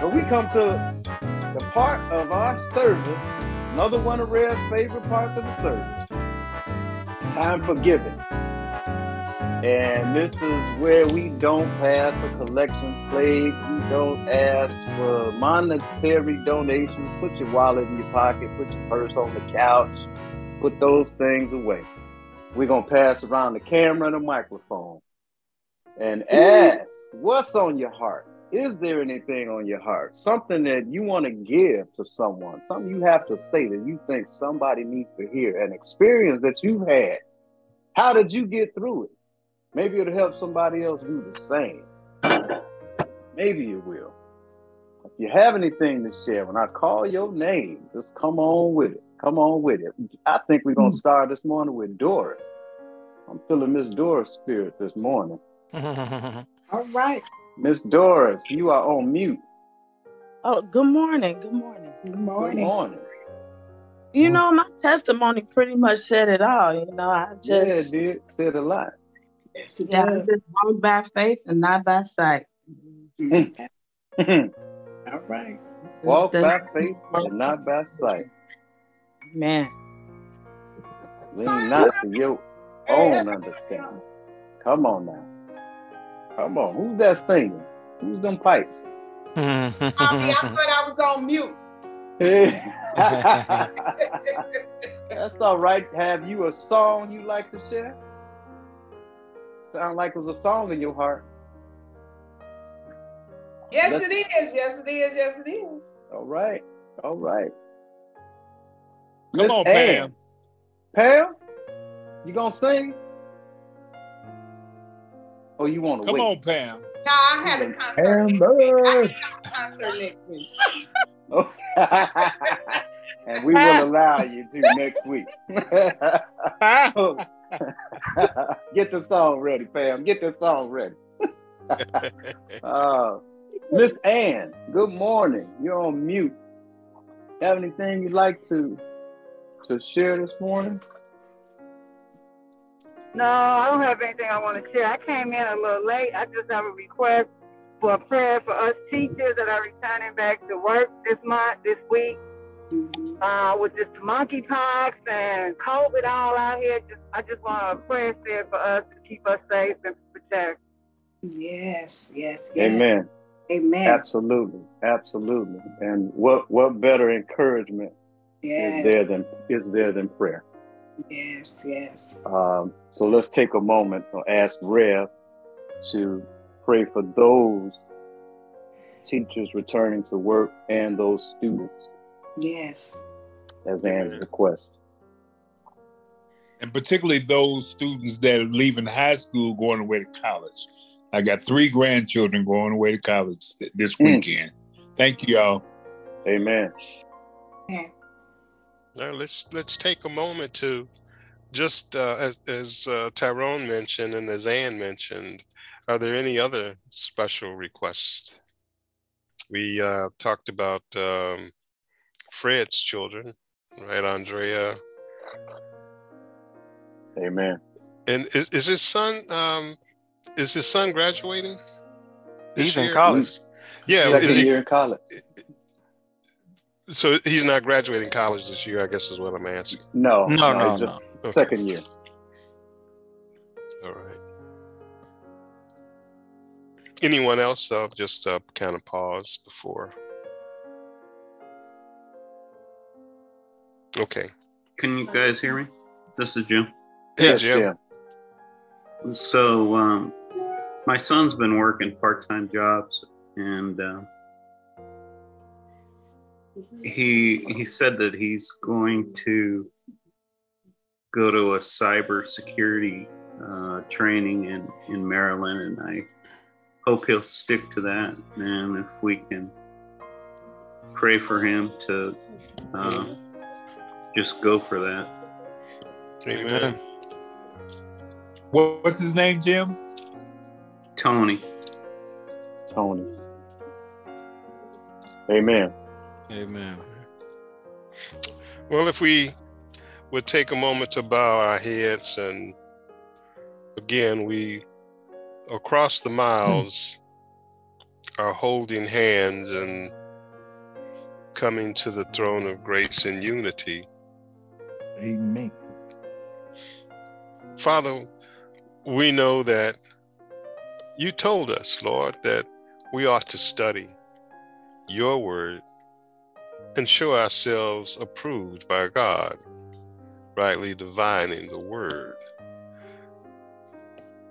But we come to the part of our service, another one of Red's favorite parts of the service. Time for giving. And this is where we don't pass a collection plate. We don't ask for monetary donations. Put your wallet in your pocket, put your purse on the couch, put those things away. We're going to pass around the camera and the microphone and mm-hmm. ask what's on your heart. Is there anything on your heart? Something that you want to give to someone, something you have to say that you think somebody needs to hear, an experience that you've had. How did you get through it? Maybe it'll help somebody else do the same. Maybe it will. If you have anything to share, when I call your name, just come on with it. Come on with it. I think we're going to hmm. start this morning with Doris. I'm feeling Miss Doris' spirit this morning. All right. Miss Doris, you are on mute. Oh, good morning. Good morning. Good morning. Good morning. morning. You know, my testimony pretty much said it all. You know, I just Yeah, it just, did. Said a lot. Yes, it yeah, I does. just walk by faith and not by sight. Mhm. All right. Walk by faith and not by sight. Man, Lean not to your own understanding. Come on now. Come on. Who's that singing? Who's them pipes? Mm-hmm. Mommy, I thought I was on mute. That's all right. Have you a song you like to share? Sound like it was a song in your heart. Yes, Let's- it is. Yes, it is. Yes, it is. All right. All right. Come Miss on, Ann. Pam. Pam, you gonna sing? Or you want to Come wait? on, Pam. No, I had a concert. next. I have a concert next week. Oh. and we will allow you to next week. Get the song ready, Pam. Get the song ready. uh, Miss Ann, good morning. You're on mute. Have anything you'd like to to share this morning? No, I don't have anything I want to share. I came in a little late. I just have a request for a prayer for us teachers that are returning back to work this month, this week. Uh, with this monkeypox and COVID all out here, just, I just want a prayer said for us to keep us safe and protect. Yes, yes, yes. Amen. Amen. Absolutely, absolutely. And what what better encouragement is there than is there than prayer? Yes, yes. Um, so let's take a moment or ask Rev to pray for those teachers returning to work and those students Yes. as Ann's request. And particularly those students that are leaving high school going away to college. I got three grandchildren going away to college th- this Mm. weekend. Thank you, y'all. Amen. Now let's let's take a moment to just uh, as as uh, Tyrone mentioned and as Ann mentioned, are there any other special requests? We uh, talked about um, Fred's children, right, Andrea, Amen. and is, is his son um, is his son graduating? this He's in college. Yeah, Second is he, year in college. So he's not graduating college this year. I guess is what I'm asking. No, No, no, he's no. just Second year. All right. Anyone else? I'll just uh, kind of pause before. Okay. Can you guys hear me? This is Jim. Hey, Yes, Jim. So, um, my son's been working part-time jobs, and uh, he he said that he's going to go to a cybersecurity uh, training in in Maryland, and I hope he'll stick to that. And if we can pray for him to uh, just go for that. Amen. What's his name, Jim? Tony. Tony. Amen. Amen. Well, if we would take a moment to bow our heads and again, we across the miles are holding hands and coming to the throne of grace in unity. Amen. Father, we know that you told us, Lord, that we ought to study your word and show ourselves approved by God, rightly divining the word.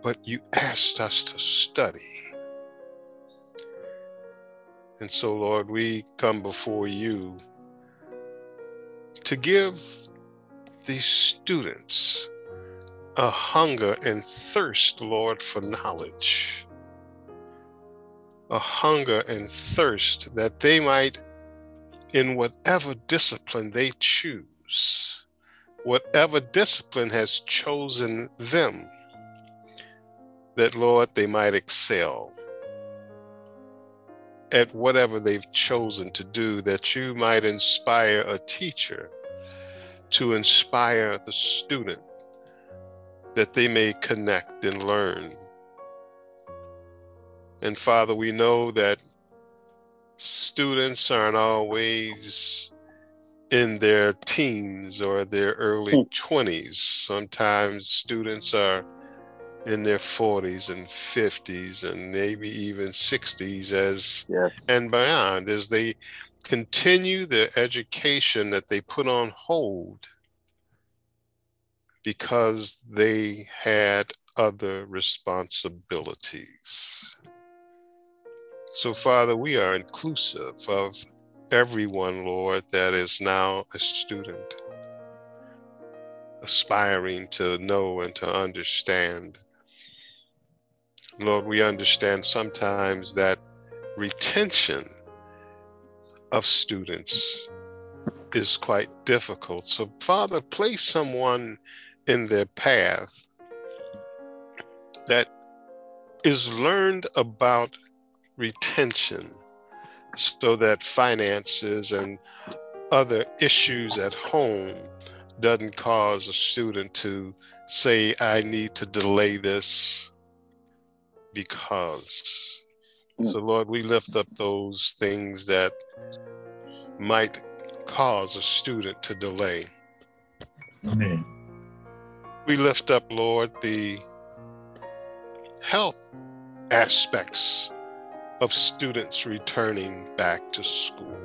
But you asked us to study. And so, Lord, we come before you to give these students a hunger and thirst, Lord, for knowledge. A hunger and thirst that they might, in whatever discipline they choose, whatever discipline has chosen them, that, Lord, they might excel at whatever they've chosen to do, that you might inspire a teacher to inspire the student, that they may connect and learn. And Father, we know that students aren't always in their teens or their early hmm. 20s. Sometimes students are in their 40s and 50s and maybe even 60s as and beyond as they continue their education that they put on hold because they had other responsibilities. So, Father, we are inclusive of everyone, Lord, that is now a student, aspiring to know and to understand. Lord, we understand sometimes that retention of students is quite difficult. So, Father, place someone in their path that is learned about retention so that finances and other issues at home doesn't cause a student to say i need to delay this because. Mm. So lord we lift up those things that might cause a student to delay. Amen. we lift up lord the health aspects of students returning back to school.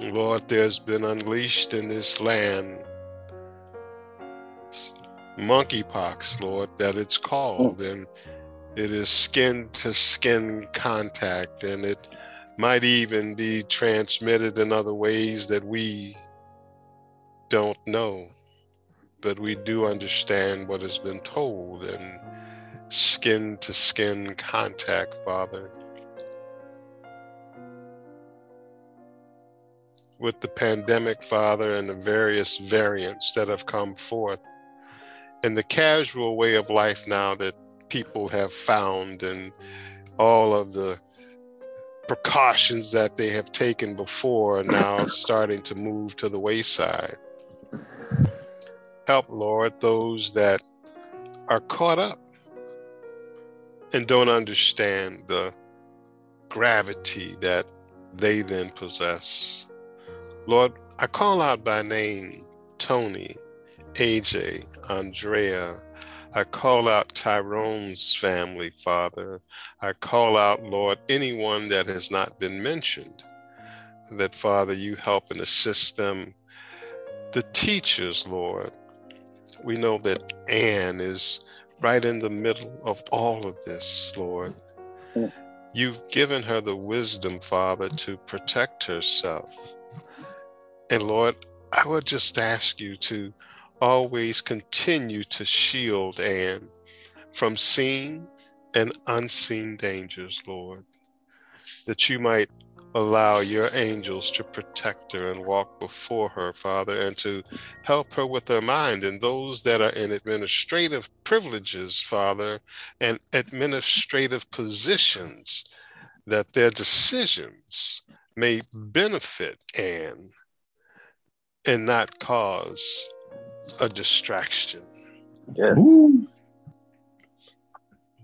Lord, there's been unleashed in this land monkeypox, Lord, that it's called, hmm. and it is skin to skin contact, and it might even be transmitted in other ways that we don't know. But we do understand what has been told, and skin to skin contact, Father. With the pandemic, Father, and the various variants that have come forth, and the casual way of life now that people have found, and all of the precautions that they have taken before are now starting to move to the wayside. Help, Lord, those that are caught up and don't understand the gravity that they then possess. Lord, I call out by name Tony, AJ, Andrea. I call out Tyrone's family, Father. I call out, Lord, anyone that has not been mentioned, that, Father, you help and assist them. The teachers, Lord, we know that Ann is right in the middle of all of this, Lord. You've given her the wisdom, Father, to protect herself. And Lord, I would just ask you to always continue to shield Ann from seen and unseen dangers, Lord, that you might allow your angels to protect her and walk before her, Father, and to help her with her mind. And those that are in administrative privileges, Father, and administrative positions, that their decisions may benefit Ann and not cause a distraction. Yes.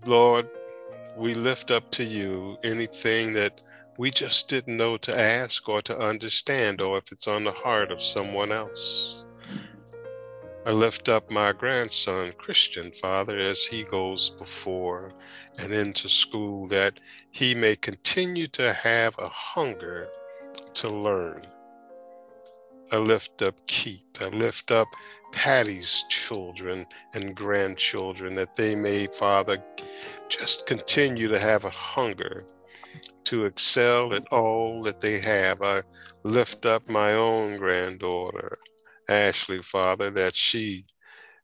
Lord, we lift up to you anything that we just didn't know to ask or to understand, or if it's on the heart of someone else. I lift up my grandson, Christian, Father, as he goes before and into school, that he may continue to have a hunger to learn. I lift up Keith. I lift up Patty's children and grandchildren, that they may, Father, just continue to have a hunger to excel at all that they have. I lift up my own granddaughter, Ashley, Father, that she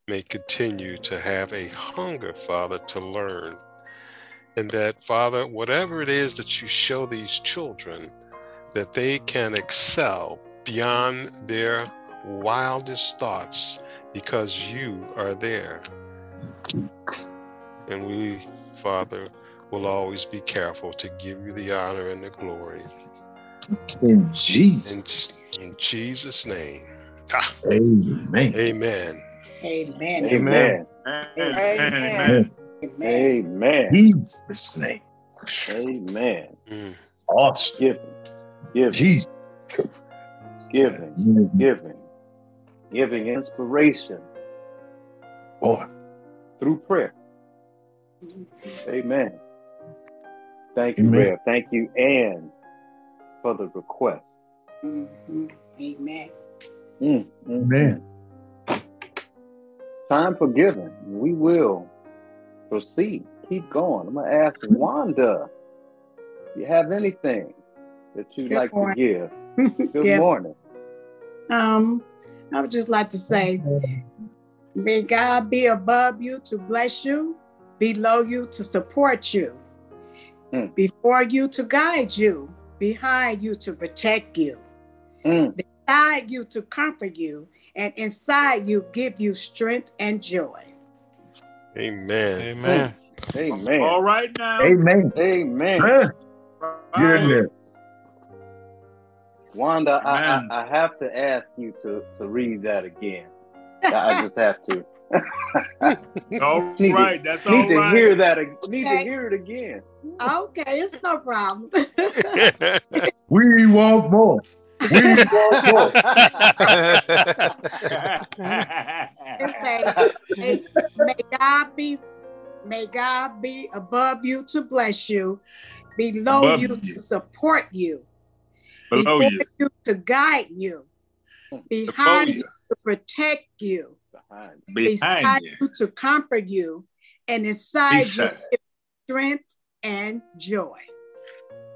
may continue to have a hunger, Father, to learn. And that, Father, whatever it is that you show these children, that they can excel beyond their wildest thoughts because you are there. And we, Father, will always be careful to give you the honor and the glory. In Jesus. In, in Jesus' name. Ah. Amen. Amen. Amen. Amen. Amen. Amen. Amen. Jesus' name. Amen. Mm. Awesome. Giving. Giving. Jesus. Giving. Giving. Giving inspiration Boy. through prayer. Amen. Thank you, Amen. Rev. Thank you, Ann, for the request. Mhm. Amen. Mm, mm, Amen. Time for giving. We will proceed. Keep going. I'm gonna ask Wanda. You have anything that you'd Good like morning. to give? Good Yes. morning. Um, I would just like to say, may God be above you to bless you, below you to support you, Hmm. before you to guide you, behind you to protect you, Mm, beside you to comfort you, and inside you give you strength and joy. Amen. Amen. amen. All right now. Amen. Amen. Huh? All Get in right. there. Wanda, I, I, I have to ask you to, to read that again. I just have to. All Need to- right. That's all Need to right. hear that. ag- Need to hear it again. Okay, it's no problem. We want more. We want more. It say, may, may God be may God be above you to bless you, below Above you you. to support you, Below before you. you to guide you, behind you you. to protect you, Behind. Behind you. you to comfort you, and inside you Beside. give strength and joy.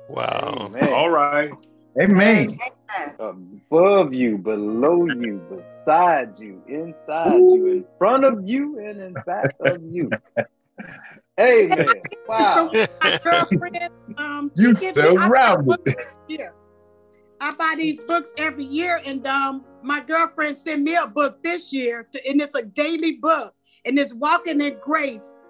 wow. Amen. All right. Amen. Above you, below you, beside you, inside you, in front of you, and in back of you. Amen. Wow. My girlfriends, um, You she give me- I buy surrounded. books every year. I buy these books every year, and um, my girlfriend sent me a book this year, to, and it's a daily book, and it's Walking in Grace,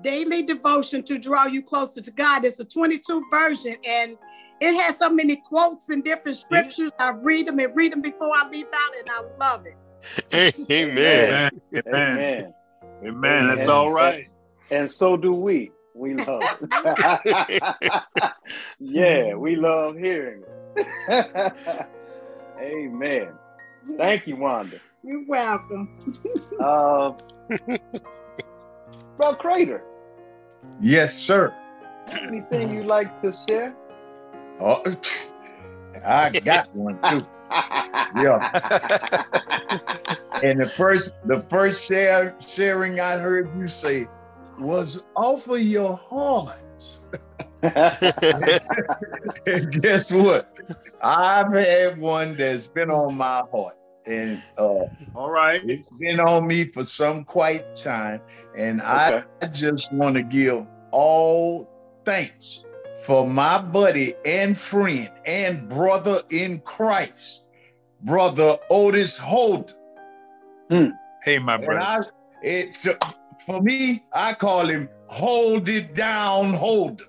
Daily Devotion to Draw You Closer to God. It's a 22 version, and it has so many quotes and different scriptures. I read them and read them before I leave out, and I love it. Amen. Amen. Amen. Amen. Amen. That's all right. And so do we. We love it. yeah, we love hearing it. Amen. Thank you, Wanda. You're welcome. Uh, Bro Crater, Yes, sir. anything you'd like to share? Oh, I got one too. Yeah. And the first, the first share, sharing I heard you say was off of your hearts. And guess what? I've had one that's been on my heart, and uh, All right. it's been on me for some quite time. And I, Okay. I just want to give all thanks for my buddy and friend and brother in Christ, brother Otis Holt. Hey, my And brother. I, it's for me, I call him Hold It Down Holder.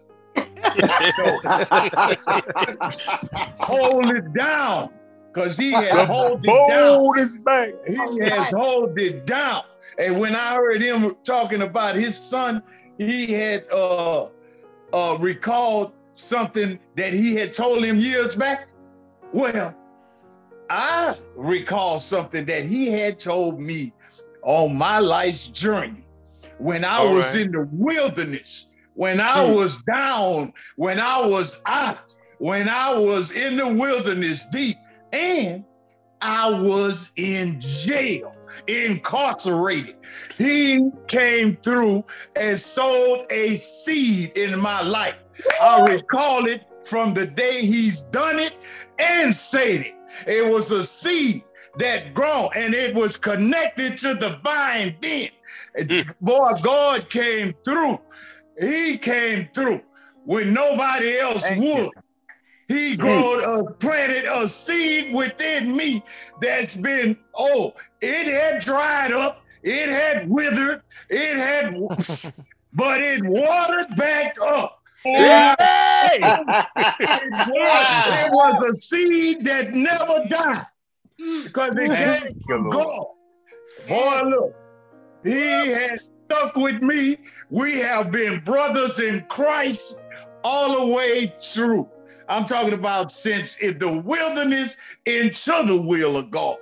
Hold it down, cause he has hold it down. Is back. He has hold it down. And when I heard him talking about his son, he had uh uh, recalled something that he had told him years back? Well, I recall something that he had told me on my life's journey when I All was right. in the wilderness, when I Hmm. was down, when I was out, when I was in the wilderness deep, and I was in jail, incarcerated. He came through and sowed a seed in my life. I recall it from the day he's done it and said it. It was a seed that grown and it was connected to the vine then. Hmm. And Boy, God came through. He came through when nobody else Thank you. would. He hmm. growed a planted a seed within me that's been, oh, it had dried up, it had withered, it had, but it watered back up. Hey! It was, a seed that never died because it came from God. Boy, look, he has stuck with me. We have been brothers in Christ all the way through. I'm talking about since in the wilderness into the will of God.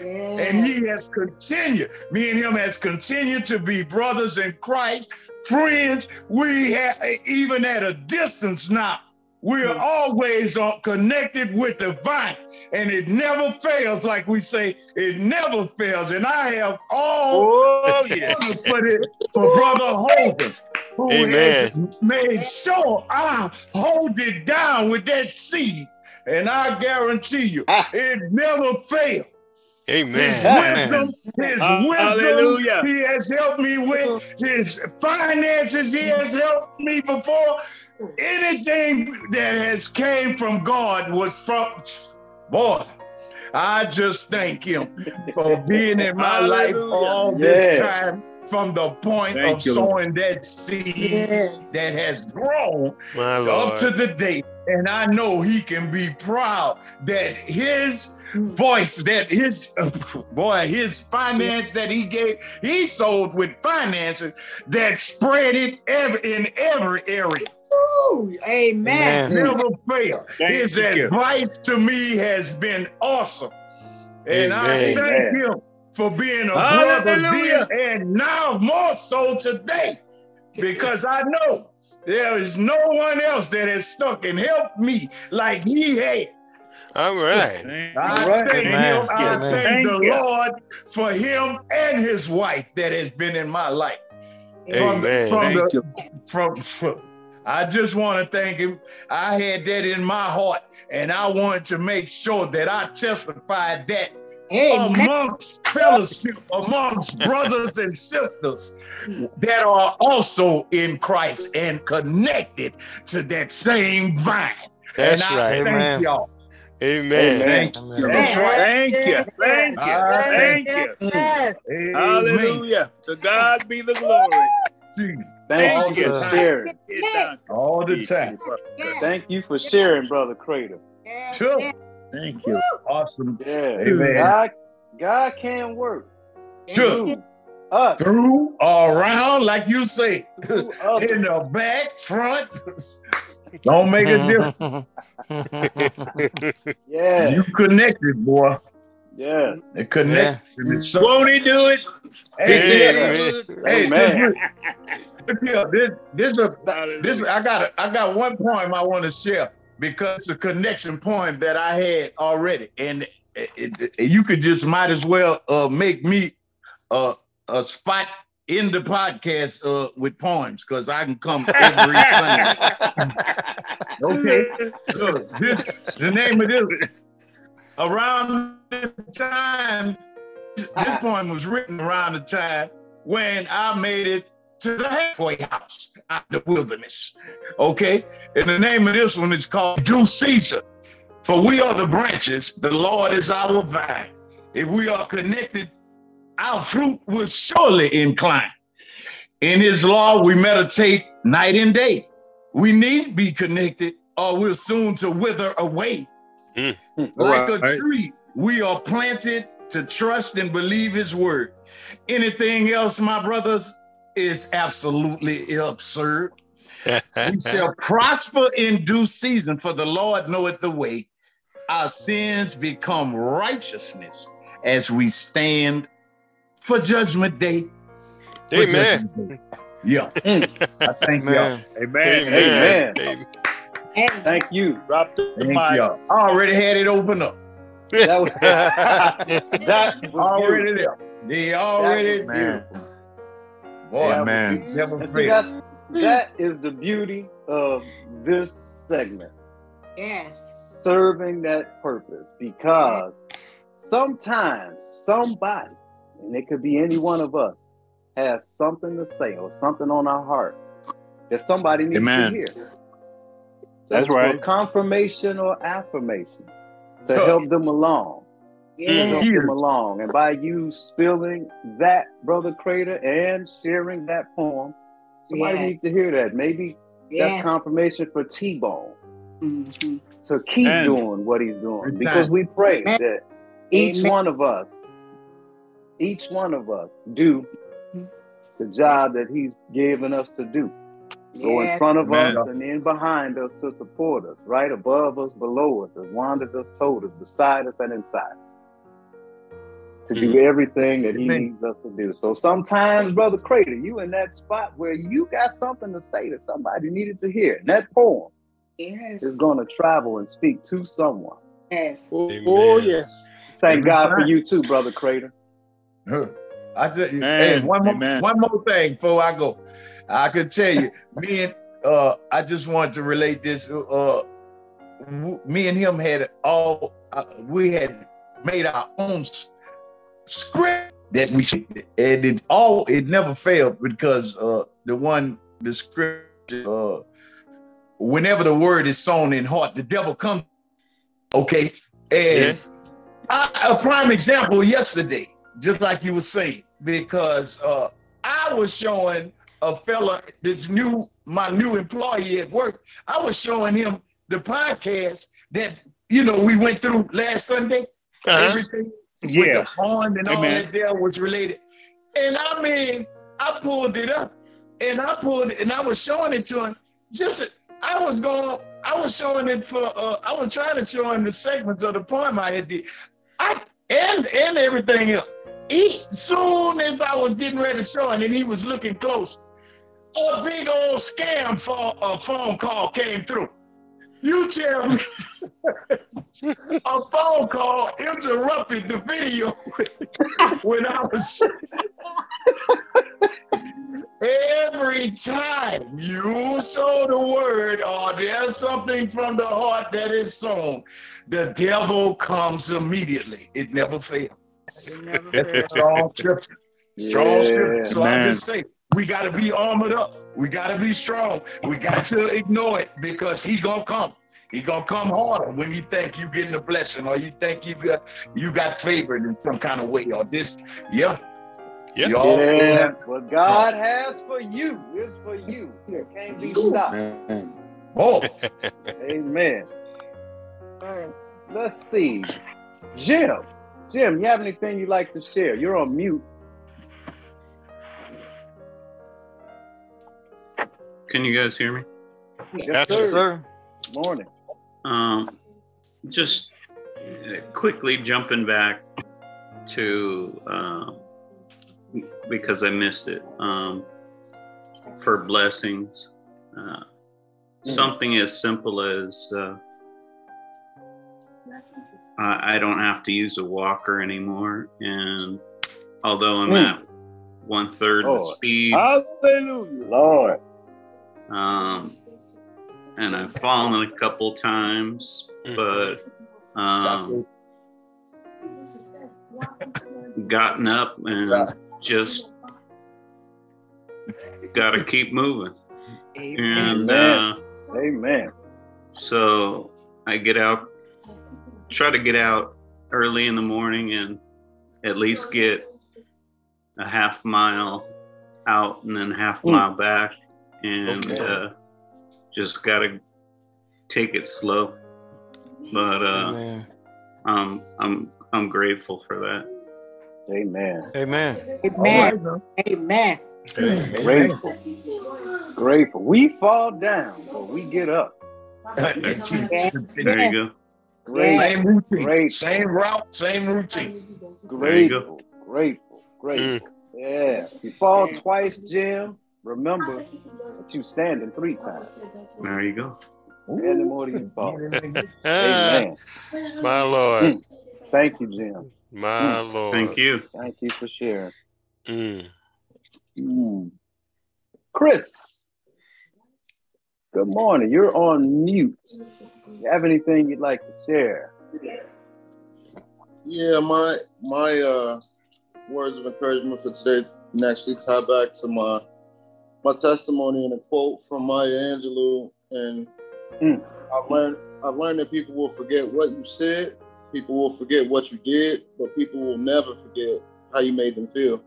And he has continued, me and him has continued to be brothers in Christ, friends. We have, even at a distance now, we are always connected with the vine, and it never fails. Like we say, it never fails. And I have all Oh, yeah. for, it, for Brother Holden, who has Amen. made sure I hold it down with that seed. And I guarantee you, ah. it never fails. His Amen. wisdom, his Hallelujah. wisdom, he has helped me with his finances. He has helped me before. Anything that has came from God was from boy. I just thank him for being in my life Hallelujah. all this Yes. time from the point Thank of you, sowing that seed Yes. that has grown My up to the date. And I know he can be proud that his mm. voice, that his boy, his finance that he gave, he sold with finances that spread it every, in every area. Ooh, amen. Amen. Never fail. Thank His you. advice to me has been awesome. And I Amen. thank him for being a brother Hallelujah. then and now more so today because I know there is no one else that has stuck and helped me like he had. All right. I All right. thank Amen. him. I Amen. thank Thank the you. Lord for him and his wife that has been in my life. From, Amen. from Thank the, you. from, from I just want to thank him. I had that in my heart, and I wanted to make sure that I testified that Oh, Amen. amongst fellowship, amongst brothers and sisters that are also in Christ and connected to that same vine. That's and right. Thank Amen. y'all. Amen. Thank you. That's right. Thank you. Thank you. Yes, Thank you. Amen. Hallelujah. To God be the glory. Thank All you for sharing. All the time. Thank you for sharing, Brother Crater. Yes. Sure. Yes. Thank you. Awesome. Yeah. Amen. God, God can work Sure. through us. Through, around, like you say, in the back, front. Don't make a difference. Yeah. You connected, boy. Yeah. It connects. It's so- Won't he do it? Hey, Amen. hey, Amen. look here, this, this, a, this, I got, a, I got one poem I want to share because the connection point that I had already, and it, it- you could just might as well uh, make me uh, a spot in the podcast uh, with poems because I can come every Sunday. Okay, Look, this the name of this. Around the time, this poem was written around the time when I made it to the halfway house out the wilderness. Okay, and the name of this one is called Due Season. For we are the branches, the Lord is our vine. If we are connected, our fruit will surely incline. In his law, we meditate night and day. We need to be connected, or we're soon to wither away. Hmm. Like a tree, we are planted to trust and believe his word. Anything else, my brothers, is absolutely absurd. we shall prosper in due season, for the Lord knoweth the way. Our sins become righteousness as we stand for judgment day. For Amen. judgment day. Yeah. Mm. I thank y'all. Amen. Amen. Amen. Amen. Thank you. Drop the Thank mic. y'all. I already had it open up. That was, that was Already beautiful. there. They already Man. That was man. beautiful. never see, that's, that is the beauty of this segment. Yes. serving that purpose because sometimes somebody, and it could be any one of us, has something to say or something on our heart that somebody needs Amen. to hear. That's for right. confirmation or affirmation to Huh. help them along. Yes. Help Here. them along. And by you spilling that, Brother Crater, and sharing that poem, somebody Yeah. needs to hear that. Maybe that's confirmation for T-Bone Mhm. to keep Amen. doing what he's doing Good because we pray Amen. that each Amen. one of us each one of us do Mhm. the job that he's given us to do go in front of Amen. us and then behind us to support us right above us below us as wanda just told us beside us and inside us to do everything that he needs us to do so sometimes brother crater you in that spot where you got something to say that somebody needed to hear and that poem Yes. is going to travel and speak to someone. Yes. Oh, Amen. oh, yes. Thank Every God for you too, brother Crater. I just hey, one more amen. one more thing before I go. I could tell you, me and uh I just wanted to relate this. Uh w- me and him had all uh, we had made our own s- script that we see, and it all it never failed because uh the one the script uh whenever the word is sown in heart, the devil comes. Okay. And Yeah. I, a prime example yesterday, just like you were saying, because uh, I was showing a fella, this new, my new employee at work, I was showing him the podcast that, you know, we went through last Sunday. Uh-huh. Everything with Yeah. the pond and all that there was related. And I mean, I pulled it up and I pulled it and I was showing it to him. Just I was going, I was showing it for uh, I was trying to show him the segments of the poem I had did. I and and everything else. He soon as I was getting ready to show him and he was looking close, a big old scam for a phone call came through. You tell me a phone call interrupted the video when I was every time you sow the word or there's something from the heart that is sown, the devil comes immediately. It never fails. It never fails. strong scripture. Strong scripture. So I just say we gotta be armored up. We gotta be strong. We got to ignore it because he gonna come. He gonna come harder when you think you getting a blessing or you think you got you got favored in some kind of way or this. Yeah. Yeah. Y'all Yeah, what God has for you is for you. It can't be stopped. Man. Oh, Amen. Let's see. Jim. Jim, you have anything you'd like to share? You're on mute. Can you guys hear me? Yes, Yes, sir. sir. Morning. Um, just uh, quickly jumping back to um, because I missed it um, for blessings. Uh, Something as simple as uh, I, I don't have to use a walker anymore, and although I'm Mm. at one third the speed, Hallelujah. Lord. um, and I've fallen a couple times, but um, gotten up and just got to keep moving. And uh, Amen. so I get out, try to get out early in the morning and at least get a half mile out and then half Mm. mile back, and Okay. uh, just gotta take it slow. But uh, Amen. um, I'm I'm grateful for that. Amen. Amen. Amen. now. Amen. Grateful. Grateful. We fall down, but we get up. There you go. Great. Same routine. Great. Same route, same routine. There you go. Grateful. Grateful. Grateful. Yeah. You fall twice, Jim, remember that you standing three times. There you go. And the more you fall. Amen. my Lord. Thank you, Jim. My Lord. Thank you. Thank you for sharing. Mm. Mm. Chris, good morning. You're on mute. You have anything you'd like to share? Yeah, my my uh words of encouragement for today can actually tie back to my my testimony and a quote from Maya Angelou. And Mm. I've learned I've learned that people will forget what you said, people will forget what you did, but people will never forget how you made them feel.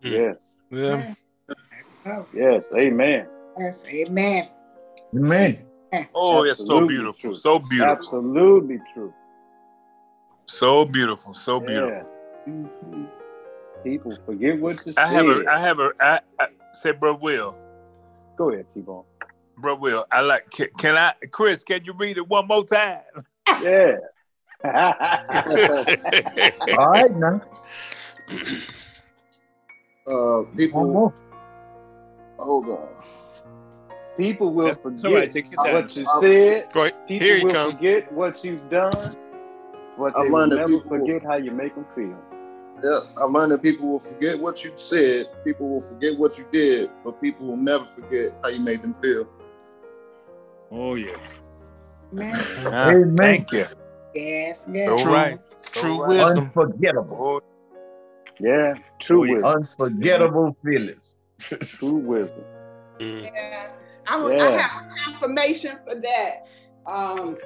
Yes. Yeah. Yes. Amen. Yes, amen. Man. Oh, it's so beautiful. true. So beautiful. Absolutely true. So beautiful. So beautiful. Yeah. Mhm. People forget what you I have a I have a I, I say, bro Will. Go ahead, T-Bone. Bro Will, I like can, can I Chris, can you read it one more time? Yeah. All right now. Uh, One people, more. hold on. People will That's forget all right, take your what you said. Right. People Here he will comes. forget what you've done. But I've they will learned that never people will- forget how you make them feel. Yeah, I've learned that people will forget what you said, people will forget what you did, but people will never forget how you made them feel. Oh yeah. Man. Ah, Amen. thank you. Yes, All yes. True. right. True All right. wisdom. Unforgettable. Oh, Yeah. True Oh, yeah. wisdom. Unforgettable feelings. True wisdom. Mm. Yeah, I, would, I have confirmation for that. Um,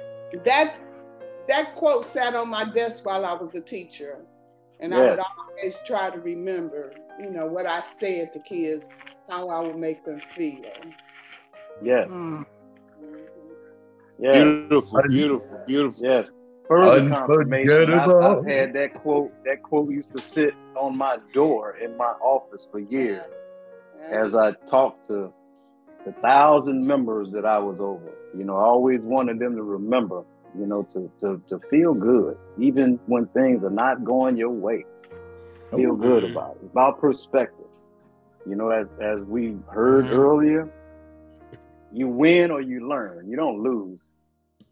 that that quote sat on my desk while I was a teacher, and I would always try to remember, you know, what I said to kids, how I would make them feel. Yes. Mm. Yes. Beautiful, beautiful, beautiful. Yes. Further confirmation. I've, Unforgettable. I've had that quote. That quote used to sit on my door in my office for years as I talked to the thousand members that I was over. You know, I always wanted them to remember, you know, to to, to feel good, even when things are not going your way. Feel good Mhm. about it. It's about perspective. You know, as as we heard Mhm. earlier, you win or you learn. You don't lose.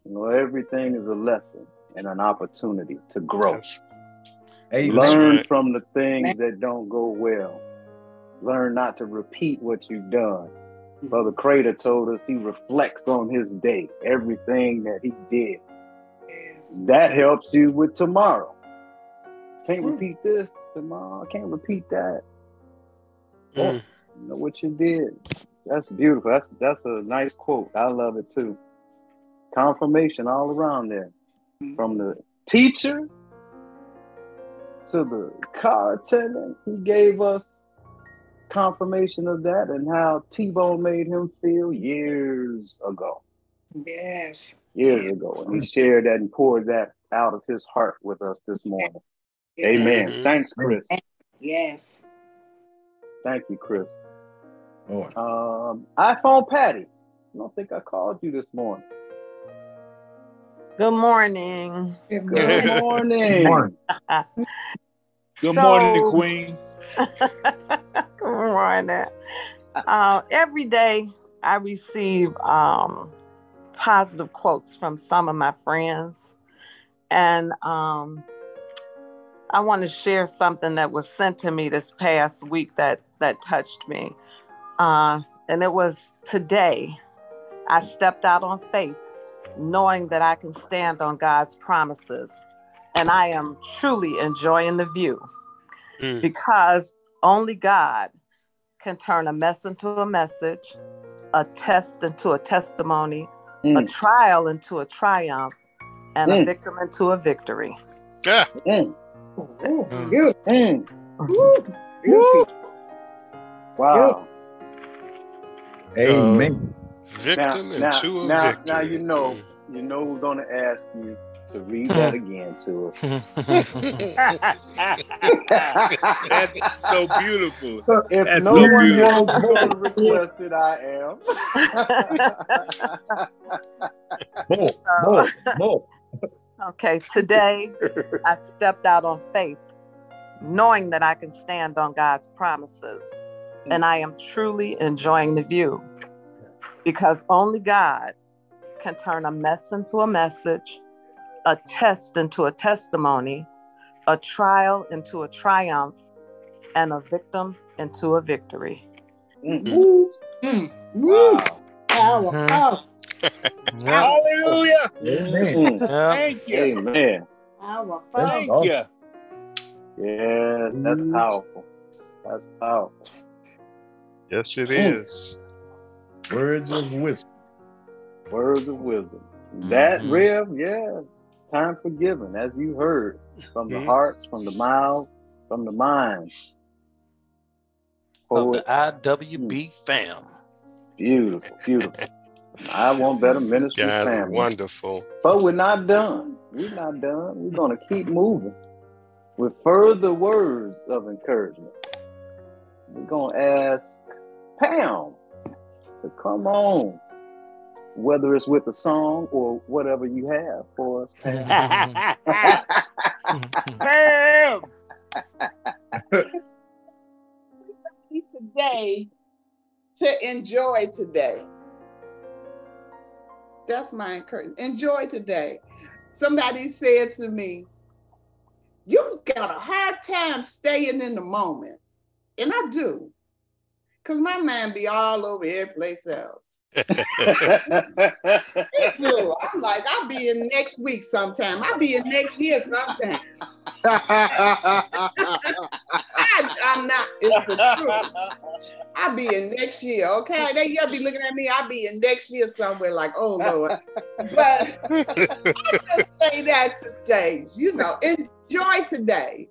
You know, everything is a lesson and an opportunity to grow. That's- Amen. Learn right. from the things that don't go well. Learn not to repeat what you've done. Brother Crater told us he reflects on his day, everything that he did. That helps you with tomorrow. Can't repeat this tomorrow. Can't repeat that. Mm. You know what you did. That's beautiful. That's that's a nice quote. I love it too. Confirmation all around there. From the teacher to the car attendant, he gave us confirmation of that and how T-Bone made him feel years ago. Yes. Years ago. And he shared that and poured that out of his heart with us this morning. yes. Amen. Mhm. Thanks, Chris. Yes. Thank you, Chris. Lord. Um, iPhone Patty. I don't think I called you this morning. Good morning. Good Good morning. Good Morning. Good So- morning, Queen. Good morning. Uh, every day I receive um, positive quotes from some of my friends. And um, I want to share something that was sent to me this past week that, that touched me. Uh, and it was today I stepped out on faith, knowing that I can stand on God's promises. And I am truly enjoying the view Mm. because only God can turn a mess into a message, a test into a testimony, a Mm, trial into a triumph, and a Mm. victim into a victory. Yeah. mm, Ooh, Mm. mm. Ooh, beautiful. Wow. Amen. Victim now, into a now, victory. now you know, Mm. you know who's gonna ask you to read that again to us. That's so beautiful. If That's no so one beautiful. else will request it, I am. More, more, more. Okay, today I stepped out on faith, knowing that I can stand on God's promises. And I am truly enjoying the view because only God can turn a mess into a message, a test into a testimony, a trial into a triumph, and a victim into a victory. Woo. Mm. Woo. Wow. Power, Mhm. power, Hallelujah. Amen. Thank you. Amen. power, power. Thank awesome. you. Yes, that's powerful. That's powerful. Yes, it is. Words of wisdom. Words of wisdom. That Mhm. Rev, yeah. Time for giving, as you heard, from the hearts, from the mouths, from the minds. Of the IWB hmm. fam. beautiful, beautiful. I want better ministry are family. wonderful. But we're not done. We're not done. We're going to keep moving with further words of encouragement. We're going to ask Pam to come on, whether it's with a song or whatever you have for us. Bam! today to enjoy today. That's my encouragement. Enjoy today. Somebody said to me, You've got a hard time staying in the moment. And I do. Because my mind be all over every place else. It do. I'm like, I'll be in next week sometime. I'll be in next year sometime. I, I'm not, it's the truth. I'll be in next year, okay? They you'll be looking at me, I'll be in next year somewhere like, oh Lord. But I just say that to say, you know, enjoy today.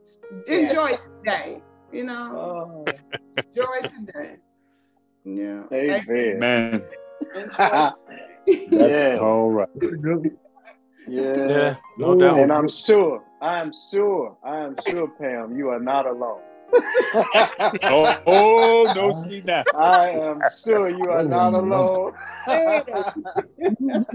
Enjoy today. You know, Oh, enjoy today. Yeah. amen. Man, Enjoy. Yeah, all right. yeah. Yeah, no doubt. And I'm sure, I'm sure, I'm sure, Pam, you are not alone. Oh, oh no, she not. I am sure you are not alone.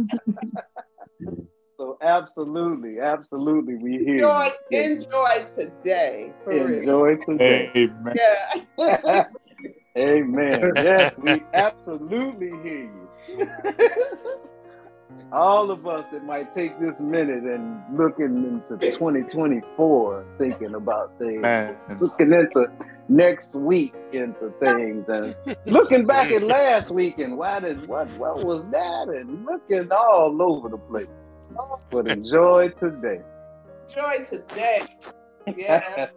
so absolutely, absolutely, we hear enjoy, you. enjoy today. For real. Enjoy today. Amen. Yeah. Amen. Yes, we absolutely hear you. All of us that might take this minute and looking into 2024, thinking about things, Man. looking into next week into things, and looking back at last week and why did what what was that, and looking all over the place. But enjoy today. Enjoy today. Yeah.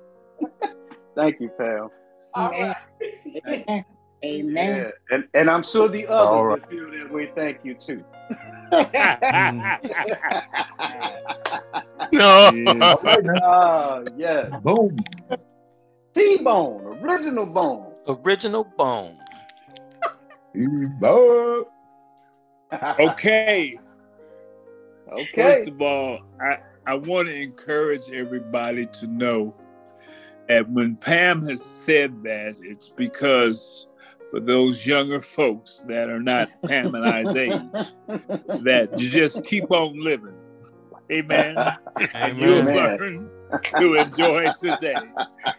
Thank you, pal. All right. Amen. Yeah. And and I'm sure the others All right. that feel that way. Thank you too. no. Yes. Ah, yes. Boom. T-bone, original bone. Original bone. Boom. Okay. Okay. First of all, I, I want to encourage everybody to know that when Pam has said that, it's because for those younger folks that are not Pam and I's age, that you just keep on living. Amen. And you'll Amen. learn to enjoy today.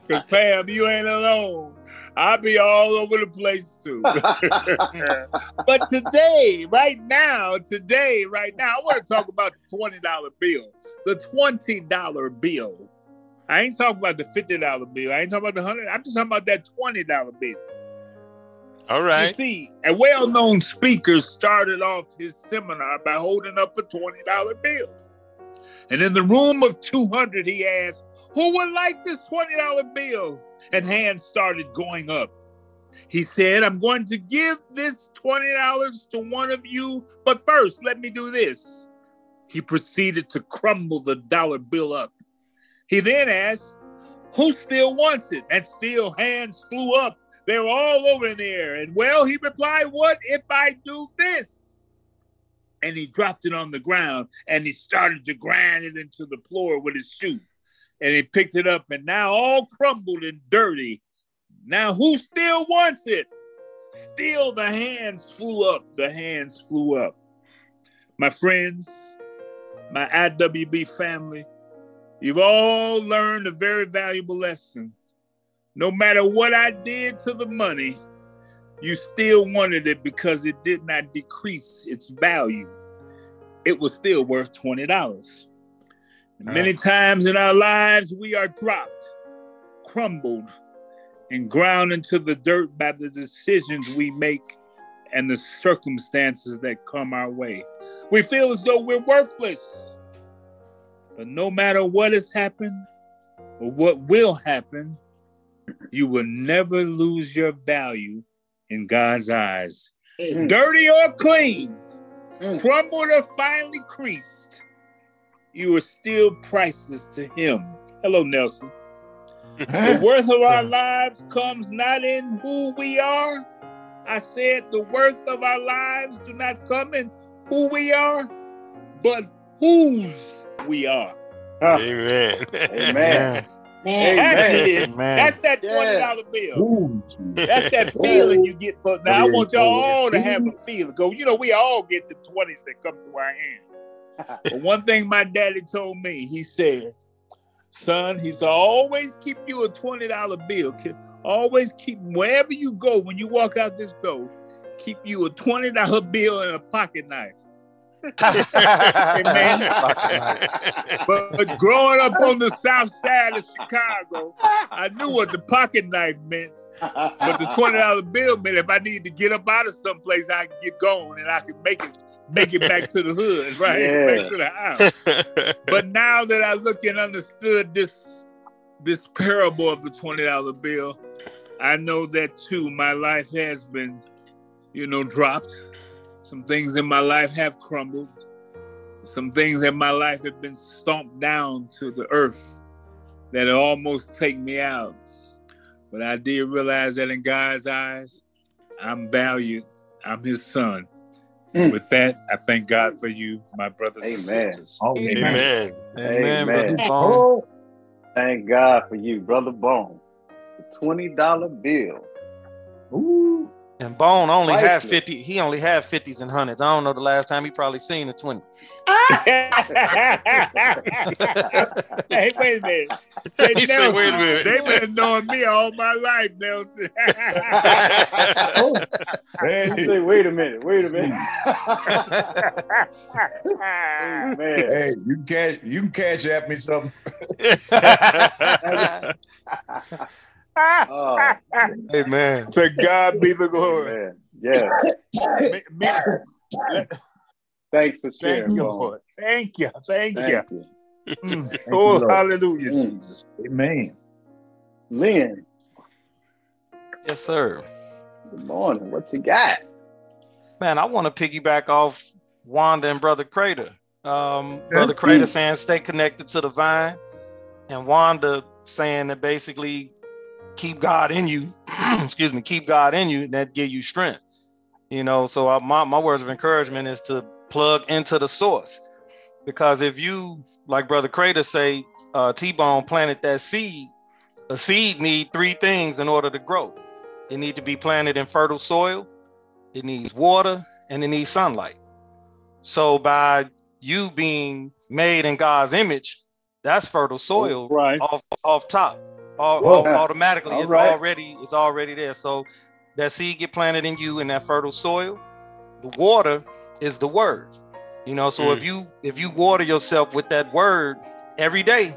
Because Pam, you ain't alone. I'll be all over the place too. but today, right now, today, right now, I want to talk about the $20 bill. The $20 bill. I ain't talking about the $50 bill. I ain't talking about the 100 I'm just talking about that $20 bill. All You see, a well-known speaker started off his seminar by holding up a $20 bill. And in the room of 200, he asked, who would like this $20 bill? And hands started going up. He said, I'm going to give this $20 to one of you, but first, let me do this. He proceeded to crumble the dollar bill up. He then asked, Who still wants it? And still hands flew up. They were all over in there. And well, he replied, What if I do this? and he dropped it on the ground and he started to grind it into the floor with his shoe. And he picked it up and now all crumbled and dirty. Now who still wants it? Still the hands flew up. The hands flew up. My friends, my IWB family, you've all learned a very valuable lesson. No matter what I did to the money, you still wanted it because it did not decrease its value. It was still worth $20. And many ah. times in our lives, we are dropped, crumbled, and ground into the dirt by the decisions we make and the circumstances that come our way. We feel as though we're worthless. But no matter what has happened or what will happen, you will never lose your value in God's eyes. Mm. Dirty or clean, mm. crumbled or finely creased, you are still priceless to Him. Hello, Nelson. the worth of our lives comes not in who we are. I said the worth of our lives do not come in who we are, but whose we are. Amen. Amen. That's it. Amen. That's that twenty dollar bill. That's that feeling you get for now. I want y'all all to have a feeling. Go, you know, we all get the twenties that come to our hand. But one thing my daddy told me, he said, son, he said, always keep you a twenty dollar bill. Ke- Always keep wherever you go when you walk out this door, keep you a twenty dollar bill and a pocket knife. Amen. but, but growing up on the south side of Chicago, I knew what the pocket knife meant. But the twenty dollar bill meant if I needed to get up out of someplace, I could get going and I could make it make it back to the hood, right? Yeah. Back to the house. but now that I look and understood this this parable of the twenty dollar bill, I know that too. My life has been, you know, dropped. Some things in my life have crumbled. Some things in my life have been stomped down to the earth that almost take me out. But I did realize that in God's eyes, I'm valued. I'm his son. Mm. With that, I thank God for you, my brothers and Amen. sisters. Amen. Amen, Amen. Brother Bone. Thank God for you, brother Bone. The twenty dollar bill. Ooh. And Bone only had Priceless. 50, he only had 50s and hundreds. I don't know the last time he probably seen a 20. hey, wait a minute. Say, He said, Nelson, wait a minute. They've been knowing me all my life, Nelson. You say, wait a minute, wait a minute. Amen. Hey, you can cash, you can cash at me something. Oh, Amen. to God be the glory. man. Yeah. Me- me- Thanks for Thank sharing, you, Bone. Lord. Thank you. Thank, Thank you. you. Mm. you, Oh, Lord. hallelujah, Mm. Jesus. Amen. Len, Yes, sir. good morning. What you got? Man, I want to piggyback off Wanda and Brother Crater. Um, Brother Crater saying stay connected to the vine, and Wanda saying that basically keep God in you. excuse me, keep God in you, and that give you strength. You know, so I, my my words of encouragement is to plug into the source, because if you, like Brother Crater say, uh, T-Bone planted that seed. A seed need three things in order to grow. It need to be planted in fertile soil it needs water and it needs sunlight. So by you being made in God's image, that's fertile soil Right. off off top. Au- Whoa. au- automatically All it's right. already it's already there. So that seed get planted in you in that fertile soil. The water is the word. You know, so Mm. if you if you water yourself with that word every day,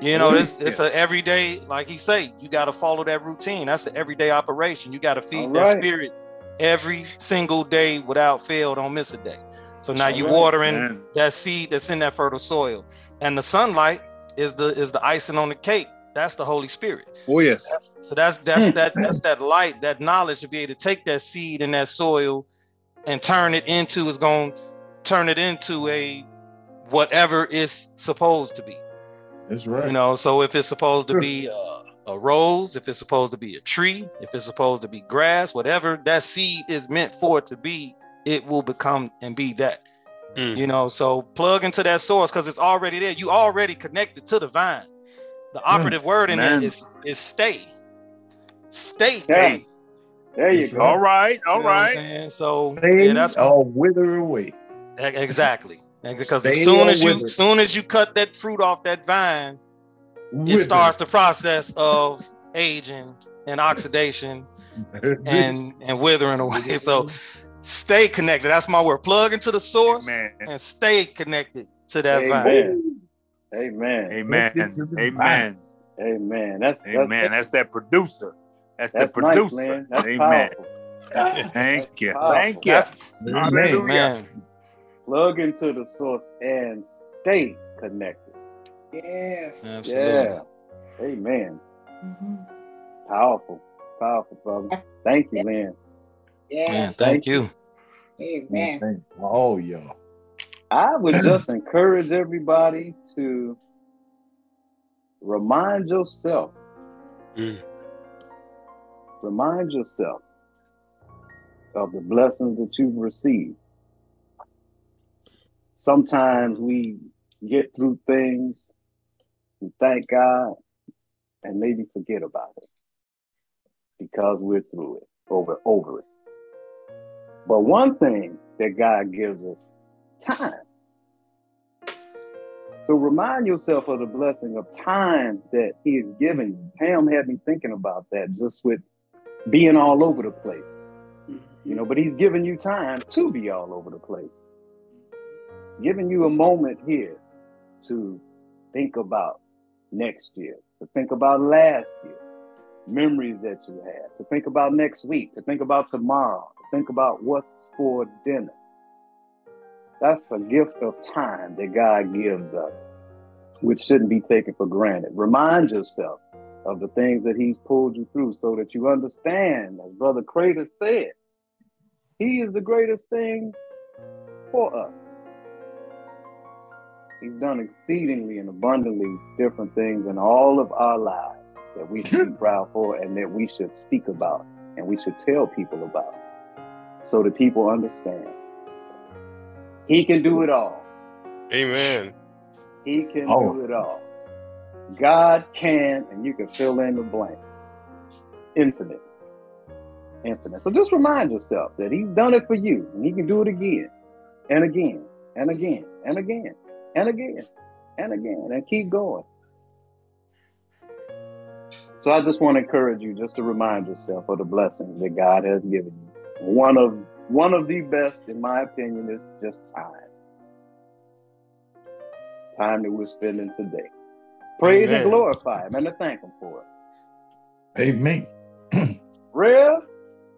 you know, Mm, it's it's yes. a everyday, like he say, you got to follow that routine. That's an everyday operation. You got to feed All that right. spirit every single day without fail. Don't miss a day. So now All you right. watering Man. that seed that's in that fertile soil, and the sunlight is the is the icing on the cake. That's the Holy Spirit. Oh, yes. That's, so that's that's that that's that light, that knowledge to be able to take that seed in that soil and turn it into is going to turn it into a whatever it's supposed to be. That's right. You know, so if it's supposed to be a, a rose, if it's supposed to be a tree, if it's supposed to be grass, whatever that seed is meant for it to be, it will become and be that. Mm. You know, so plug into that source because it's already there. You already connected to the vine. The operative mm. word in man. there is is stay. Stay. Stay. There you go. All right, all You know right. So Stay yeah, that's all wither away. Exactly. Because Stay as soon or as you wither. soon as you cut that fruit off that vine, it starts the process of aging and oxidation and and withering away. So stay connected. That's my word. Plug into the source Amen. and stay connected to that vine. Amen. Amen. Amen. Look into the Amen. Amen. That's Amen. That's, That's that producer. That's, that's the nice, producer. man. That's Amen. Thank you. powerful. Thank you. That's Hallelujah. man. Plug into the source and stay connected. Yes. Absolutely. Yeah. Amen. Mhm. Powerful. Powerful, brother. Thank you, man. Man, Yes. thank you. Amen. Thank all y'all. I would just encourage everybody to remind yourself, Mm. remind yourself of the blessings that you've received. Sometimes we get through things, we thank God, and maybe forget about it because we're through it, over over it. But one thing that God gives us time. So remind yourself of the blessing of time that He is giving you. Pam had me thinking about that just with being all over the place. You know, but He's giving you time to be all over the place. Giving you a moment here to think about next year, to think about last year, memories that you had, to think about next week, to think about tomorrow, to think about what's for dinner. That's a gift of time that God gives us, which shouldn't be taken for granted. Remind yourself of the things that He's pulled you through so that you understand, as Brother Crater said, He is the greatest thing for us. He's done exceedingly and abundantly different things in all of our lives that we should be proud for and that we should speak about and we should tell people about so that people understand. He can do it all. Amen. He can Oh. do it all. God can, and you can fill in the blank. Infinite. Infinite. So just remind yourself that He's done it for you, and He can do it again, and again, and again, and again, and again, and again, and keep going. So I just want to encourage you just to remind yourself of the blessings that God has given you. One of one of the best, in my opinion, is just time. Time that we're spending today. Praise Amen. and glorify Him and to thank Him for it. Amen. Rev,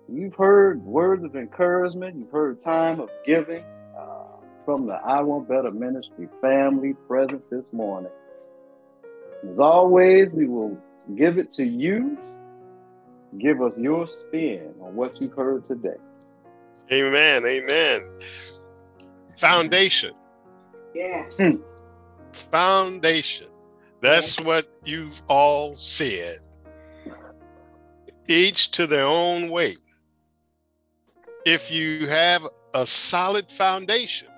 you've heard words of encouragement. You've heard time of giving uh, from the I Want Better Ministry family present this morning. As always, we will give it to you. Give us your spin on what you've heard today. Amen. Amen. Foundation. Yes. Hmm. Foundation. That's what you've all said. Each to their own way. If you have a solid foundation,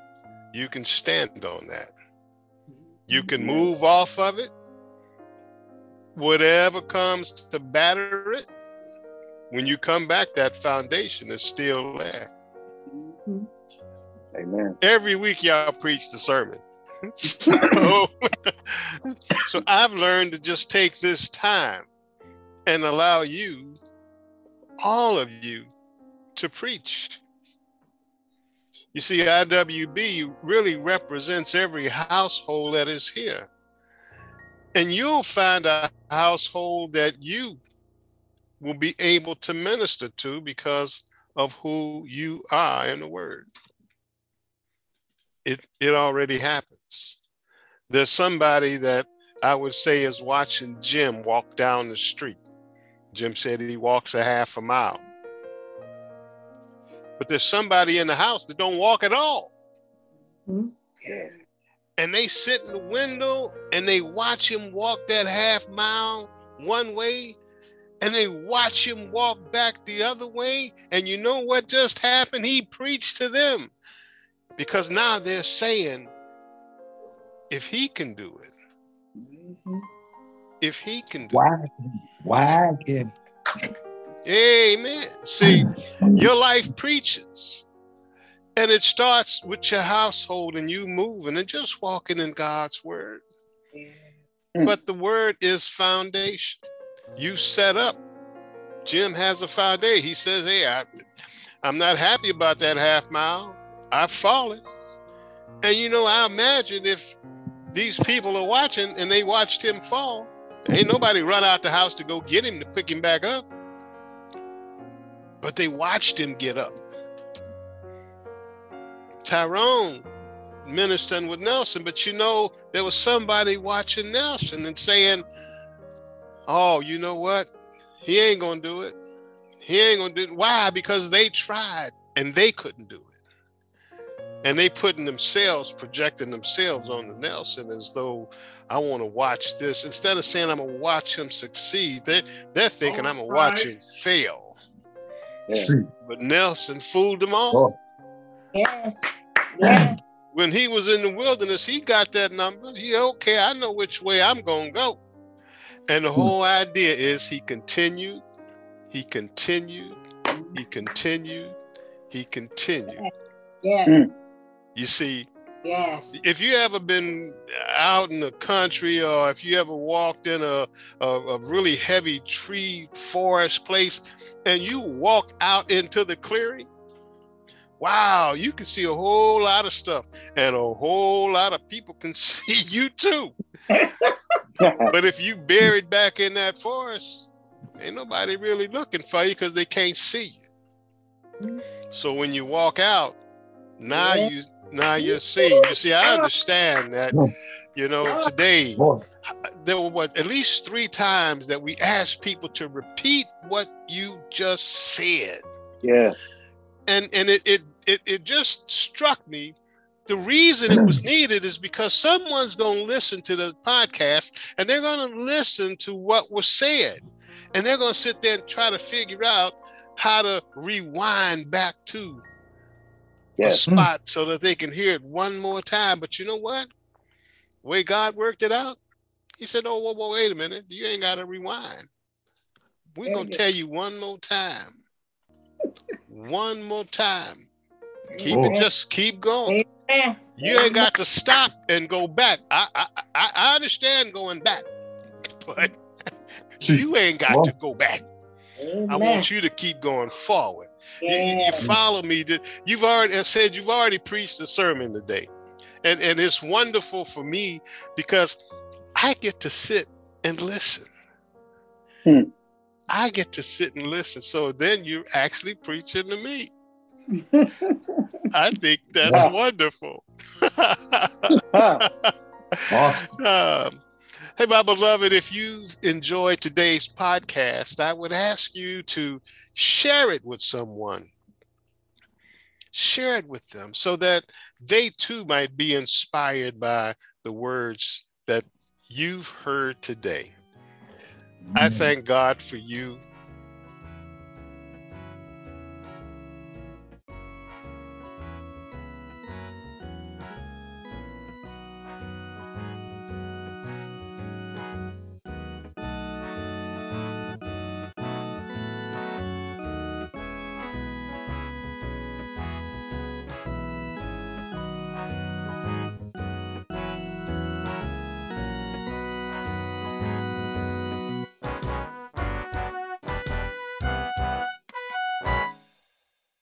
you can stand on that. You can move off of it. Whatever comes to batter it, when you come back, that foundation is still there. Amen. every week y'all preach the sermon. so, so I've learned to just take this time and allow you, all of you, to preach. You see, IWB really represents every household that is here. And you'll find a household that you will be able to minister to because of who you are in the Word it it already happens. There's somebody that I would say is watching Jim walk down the street. Jim said he walks a half a mile. But there's somebody in the house that don't walk at all. Yeah. And they sit in the window and they watch him walk that half mile one way and they watch him walk back the other way. And you know what just happened? He preached to them because now they're saying, if he can do it, Mhm. if he can do Why? Why again? it. Amen. See, your life preaches. And it starts with your household and you moving and just walking in God's word. But the word is foundation. You set up. Jim has a five-day. He says, Hey, I, I'm not happy about that half mile. I've fallen. And you know, I imagine if these people are watching and they watched him fall, ain't nobody run out the house to go get him to pick him back up. But they watched him get up. Tyrone ministering with Nelson, but you know, there was somebody watching Nelson and saying, Oh, you know what? He ain't gonna do it. He ain't gonna do it. Why? Because they tried and they couldn't do it. And they putting themselves, projecting themselves on the Nelson as though I want to watch this. Instead of saying I'm gonna watch him succeed, they they're thinking I'm gonna watch him fail. See, But Nelson fooled them all. Oh. Yes. Yes. when he was in the wilderness, he got that number. He okay, I know which way I'm gonna go. And the hmm. whole idea is he continued, he continued, he continued, he continued. Yes. Hmm. You see, Yes. if you ever been out in the country or if you ever walked in a, a, a really heavy tree forest place and you walk out into the clearing, wow, you can see a whole lot of stuff and a whole lot of people can see you too. but if you buried back in that forest, ain't nobody really looking for you because they can't see you. So when you walk out, now you now you're seeing. You see, I understand that. You know, today there were what at least three times that we asked people to repeat what you just said Yeah. and and it it it, it just struck me the reason it was needed is because someone's going to listen to the podcast and they're going to listen to what was said. And they're going to sit there and try to figure out how to rewind back to a Yes. spot so that they can hear it one more time. But you know what? Way god worked it out he said oh whoa, whoa, wait a minute. You ain't got to rewind. We're going to tell you one more time. One more time. Keep it just keep going Amen. you ain't got to stop and go back. I i i, I understand going back but you ain't got Well- to go back. I want you to keep going forward. You, you- you Yes. follow me. That you've already I said you've already preached the sermon today. And and it's wonderful for me because i get to sit and listen. Hmm. i get to sit and listen. So then you're actually preaching to me i think that's Wow. wonderful awesome. um, hey, my beloved, if you've enjoyed today's podcast, I would ask you to share it with someone. Share it with them so that they too might be inspired by the words that you've heard today. I thank God for you